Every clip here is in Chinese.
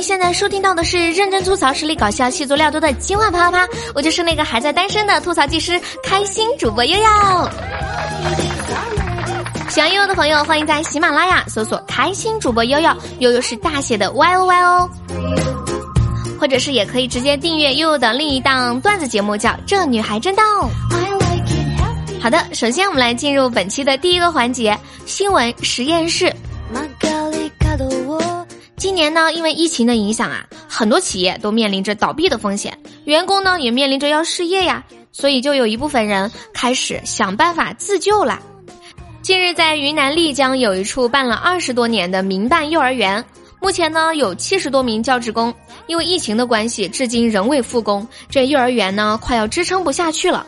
现在收听到的是认真吐槽、实力搞笑、戏足料多的今晚啪啪啪，我就是那个还在单身的吐槽技师、开心主播悠悠。喜欢悠悠的朋友，欢迎在喜马拉雅搜索“开心主播悠悠”，悠悠是大写的 Y O Y O，或者是也可以直接订阅悠悠的另一档段子节目，叫《这女孩真逗》。好的，首先我们来进入本期的第一个环节——新闻实验室。年呢，因为疫情的影响啊，很多企业都面临着倒闭的风险，员工呢也面临着要失业呀，所以就有一部分人开始想办法自救了。近日，在云南丽江有一处办了二十多年的民办幼儿园，目前呢有七十多名教职工，因为疫情的关系，至今仍未复工，这幼儿园呢快要支撑不下去了。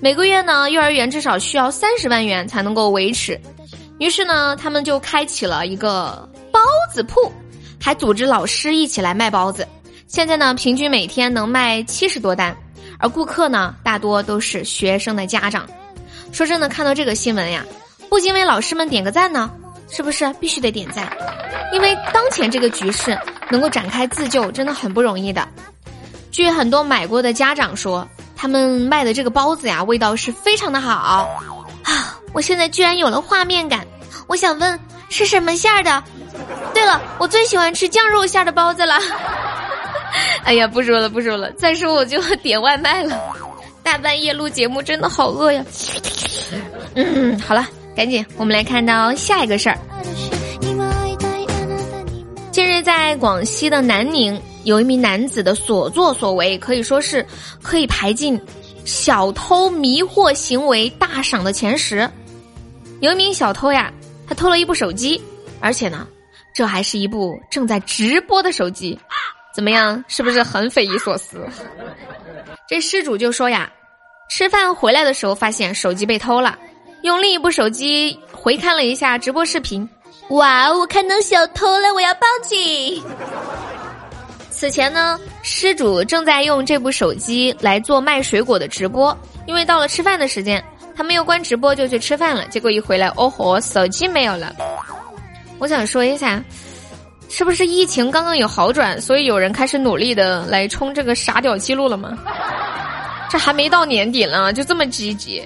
每个月呢，幼儿园至少需要三十万元才能够维持。于是呢，他们就开启了一个包子铺，还组织老师一起来卖包子。现在呢，平均每天能卖七十多单，而顾客呢，大多都是学生的家长。说真的，看到这个新闻呀，不仅为老师们点个赞呢，是不是必须得点赞？因为当前这个局势能够展开自救，真的很不容易的。据很多买过的家长说。他们卖的这个包子呀，味道是非常的好啊！我现在居然有了画面感，我想问是什么馅儿的？对了，我最喜欢吃酱肉馅的包子了。哎呀，不说了，不说了，再说我就点外卖了。大半夜录节目真的好饿呀！嗯，好了，赶紧我们来看到下一个事儿。近日在广西的南宁。有一名男子的所作所为可以说是可以排进小偷迷惑行为大赏的前十。有一名小偷呀，他偷了一部手机，而且呢，这还是一部正在直播的手机。怎么样，是不是很匪夷所思？这失主就说呀，吃饭回来的时候发现手机被偷了，用另一部手机回看了一下直播视频。哇，我看到小偷了，我要报警！此前呢，失主正在用这部手机来做卖水果的直播，因为到了吃饭的时间，他没有关直播就去吃饭了。结果一回来，哦吼，手机没有了。我想说一下，是不是疫情刚刚有好转，所以有人开始努力的来冲这个傻屌记录了吗？这还没到年底呢，就这么积极？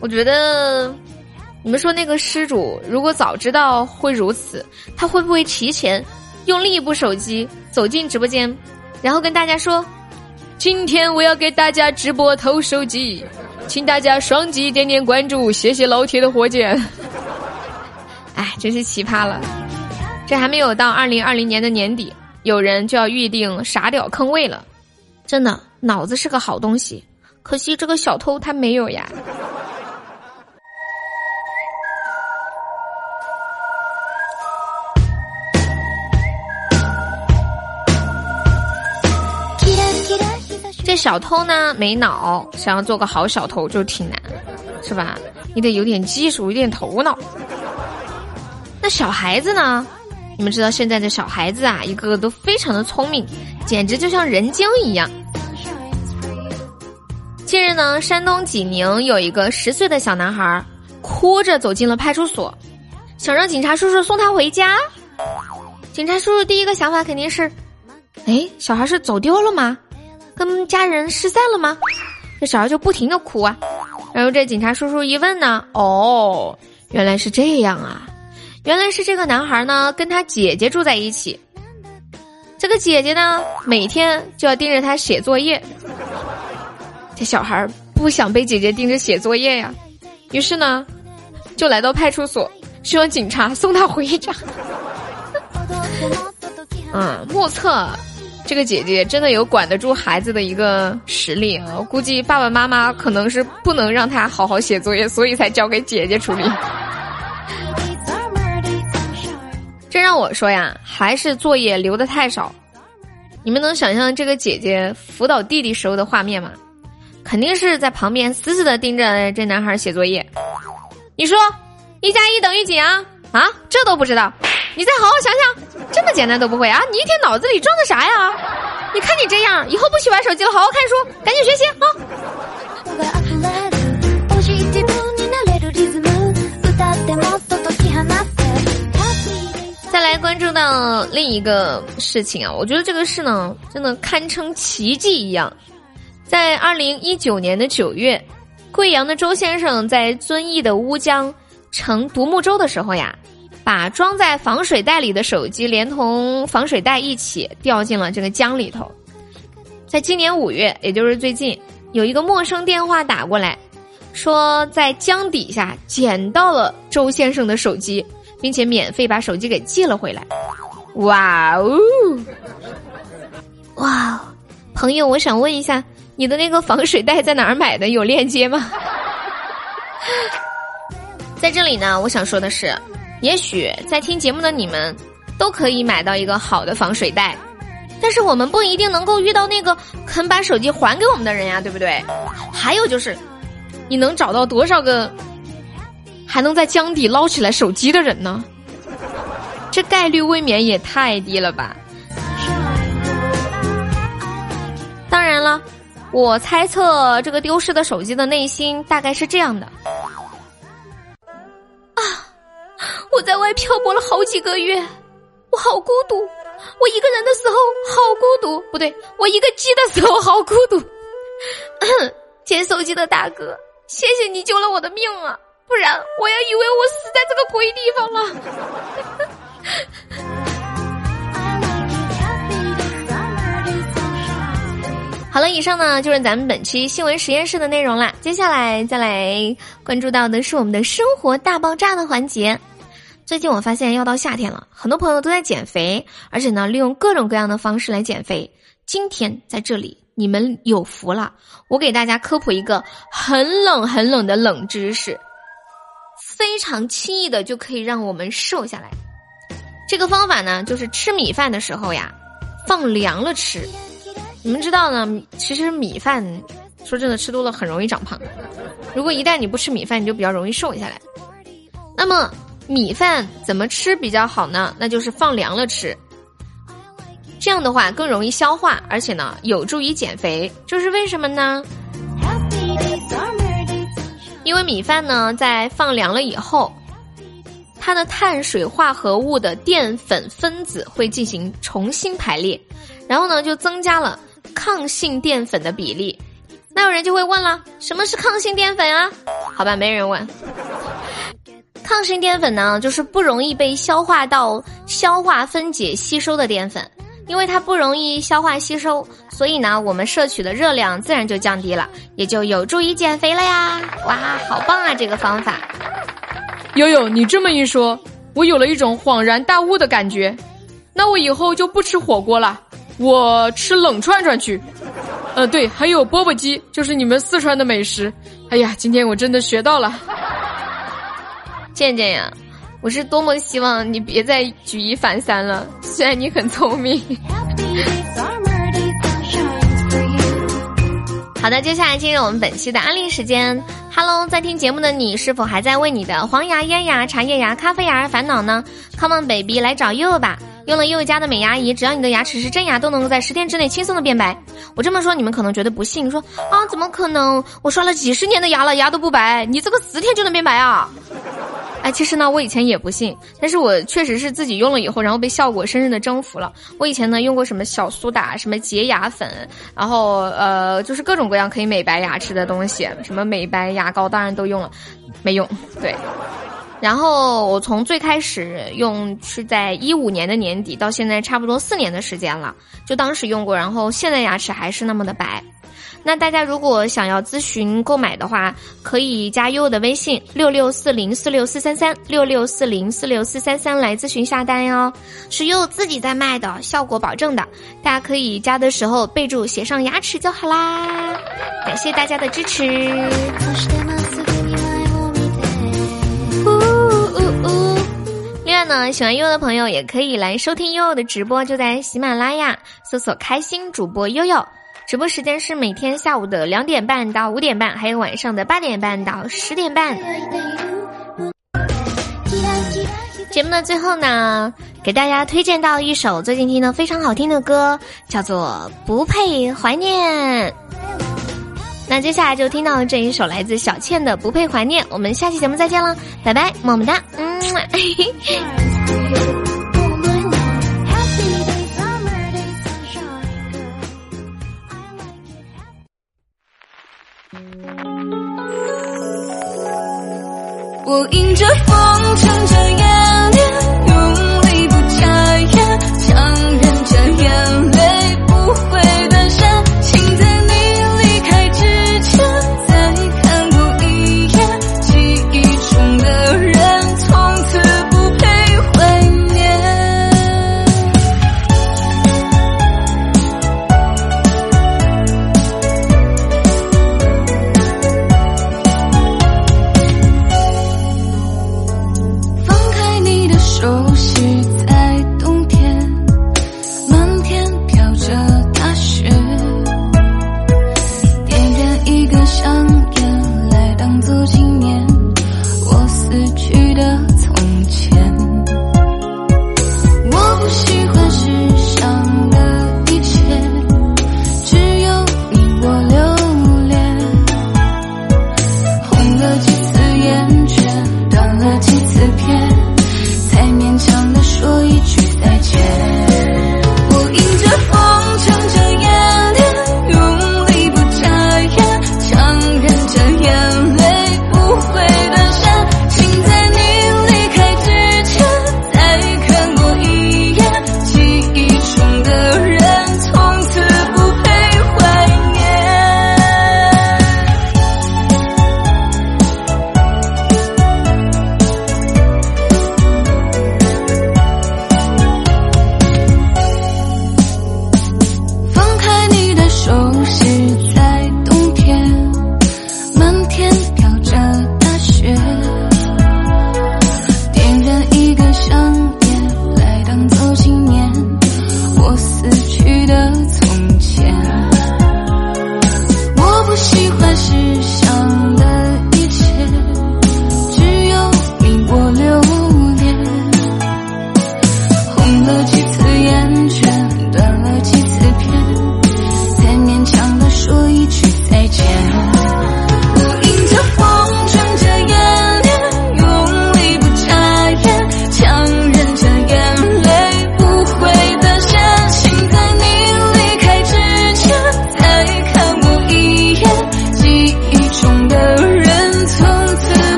我觉得，你们说那个失主如果早知道会如此，他会不会提前？用另一部手机走进直播间，然后跟大家说：“今天我要给大家直播偷手机，请大家双击点点关注，谢谢老铁的火箭。”哎，真是奇葩了！这还没有到二零二零年的年底，有人就要预定傻屌坑位了。真的，脑子是个好东西，可惜这个小偷他没有呀。这小偷呢没脑，想要做个好小偷就挺难，是吧？你得有点技术，有点头脑。小孩子呢？你们知道现在的小孩子啊，一个个都非常的聪明，简直就像人精一样。近日呢，山东济宁有一个十岁的小男孩，哭着走进了派出所，想让警察叔叔送他回家。警察叔叔第一个想法肯定是：哎，小孩是走丢了吗？跟家人失散了吗？这小孩就不停的哭啊，然后这警察叔叔一问呢，哦，原来是这样啊，原来是这个男孩呢跟他姐姐住在一起，这个姐姐呢每天就要盯着他写作业，这小孩不想被姐姐盯着写作业呀，于是呢就来到派出所，希望警察送他回家。嗯，目测。这个姐姐真的有管得住孩子的一个实力啊！估计爸爸妈妈可能是不能让他好好写作业，所以才交给姐姐处理。让我说呀，还是作业留的太少。你们能想象这个姐姐辅导弟弟时候的画面吗？肯定是在旁边死死的盯着这男孩写作业。你说，一加一等于几啊？啊，这都不知道？你再好好想想，这么简单都不会啊？你一天脑子里装的啥呀？你看你这样，以后不许玩手机了，好好看书，赶紧学习啊！关注到另一个事情啊，我觉得这个事呢，真的堪称奇迹一样。在二零一九年的九月，贵阳的周先生在遵义的乌江乘独木舟的时候呀，把装在防水袋里的手机连同防水袋一起掉进了这个江里头。在今年五月，也就是最近，有一个陌生电话打过来，说在江底下捡到了周先生的手机。并且免费把手机给寄了回来，哇哦，哇，朋友，我想问一下，你的那个防水袋在哪儿买的？有链接吗？在这里呢，我想说的是，也许在听节目的你们都可以买到一个好的防水袋，但是我们不一定能够遇到那个肯把手机还给我们的人呀，对不对？还有就是，你能找到多少个？还能在江底捞起来手机的人呢？这概率未免也太低了吧！当然了，我猜测这个丢失的手机的内心大概是这样的：啊，我在外漂泊了好几个月，我好孤独。我一个人的时候好孤独，不对，我一个鸡的时候好孤独。捡手机的大哥，谢谢你救了我的命啊！不然我也以为我死在这个鬼地方了。好了，以上呢就是咱们本期新闻实验室的内容啦。接下来再来关注到的是我们的生活大爆炸的环节。最近我发现要到夏天了，很多朋友都在减肥，而且呢利用各种各样的方式来减肥。今天在这里你们有福了，我给大家科普一个很冷很冷的冷知识。非常轻易的就可以让我们瘦下来，这个方法呢，就是吃米饭的时候呀，放凉了吃。你们知道呢？其实米饭，说真的，吃多了很容易长胖。如果一旦你不吃米饭，你就比较容易瘦下来。那么米饭怎么吃比较好呢？那就是放凉了吃。这样的话更容易消化，而且呢有助于减肥。这是为什么呢？因为米饭呢，在放凉了以后，它的碳水化合物的淀粉分子会进行重新排列，然后呢，就增加了抗性淀粉的比例。那有人就会问了，什么是抗性淀粉啊？好吧，没人问。抗性淀粉呢，就是不容易被消化道消化分解吸收的淀粉。因为它不容易消化吸收，所以呢，我们摄取的热量自然就降低了，也就有助于减肥了呀！哇，好棒啊，这个方法！悠悠，你这么一说，我有了一种恍然大悟的感觉。那我以后就不吃火锅了，我吃冷串串去。呃，对，还有钵钵鸡，就是你们四川的美食。哎呀，今天我真的学到了。健健呀。我是多么希望你别再举一反三了，虽然你很聪明。好的，接下来进入我们本期的安利时间。Hello，在听节目的你，是否还在为你的黄牙、烟牙、茶叶牙、咖啡牙而烦恼呢？Come on baby，来找柚柚吧。用了柚家的美牙仪，只要你的牙齿是真牙，都能够在十天之内轻松的变白。我这么说，你们可能觉得不信，说啊，怎么可能？我刷了几十年的牙了，牙都不白，你这个十天就能变白啊？其实呢，我以前也不信，但是我确实是自己用了以后，然后被效果深深的征服了。我以前呢用过什么小苏打、什么洁牙粉，然后呃，就是各种各样可以美白牙齿的东西，什么美白牙膏，当然都用了，没用。对，然后我从最开始用是在一五年的年底，到现在差不多四年的时间了，就当时用过，然后现在牙齿还是那么的白。那大家如果想要咨询购买的话，可以加悠悠的微信六六四零四六四三三六六四零四六四三三来咨询下单哟，是悠悠自己在卖的，效果保证的。大家可以加的时候备注写上牙齿就好啦。感谢大家的支持。呜呜呜！另外呢，喜欢悠悠的朋友也可以来收听悠悠的直播，就在喜马拉雅搜索“开心主播悠悠”。直播时间是每天下午的两点半到五点半，还有晚上的八点半到十点半。节目的最后呢，给大家推荐到一首最近听的非常好听的歌，叫做《不配怀念》。那接下来就听到这一首来自小倩的《不配怀念》，我们下期节目再见了，拜拜，么么哒，嗯。我迎着风撑着眼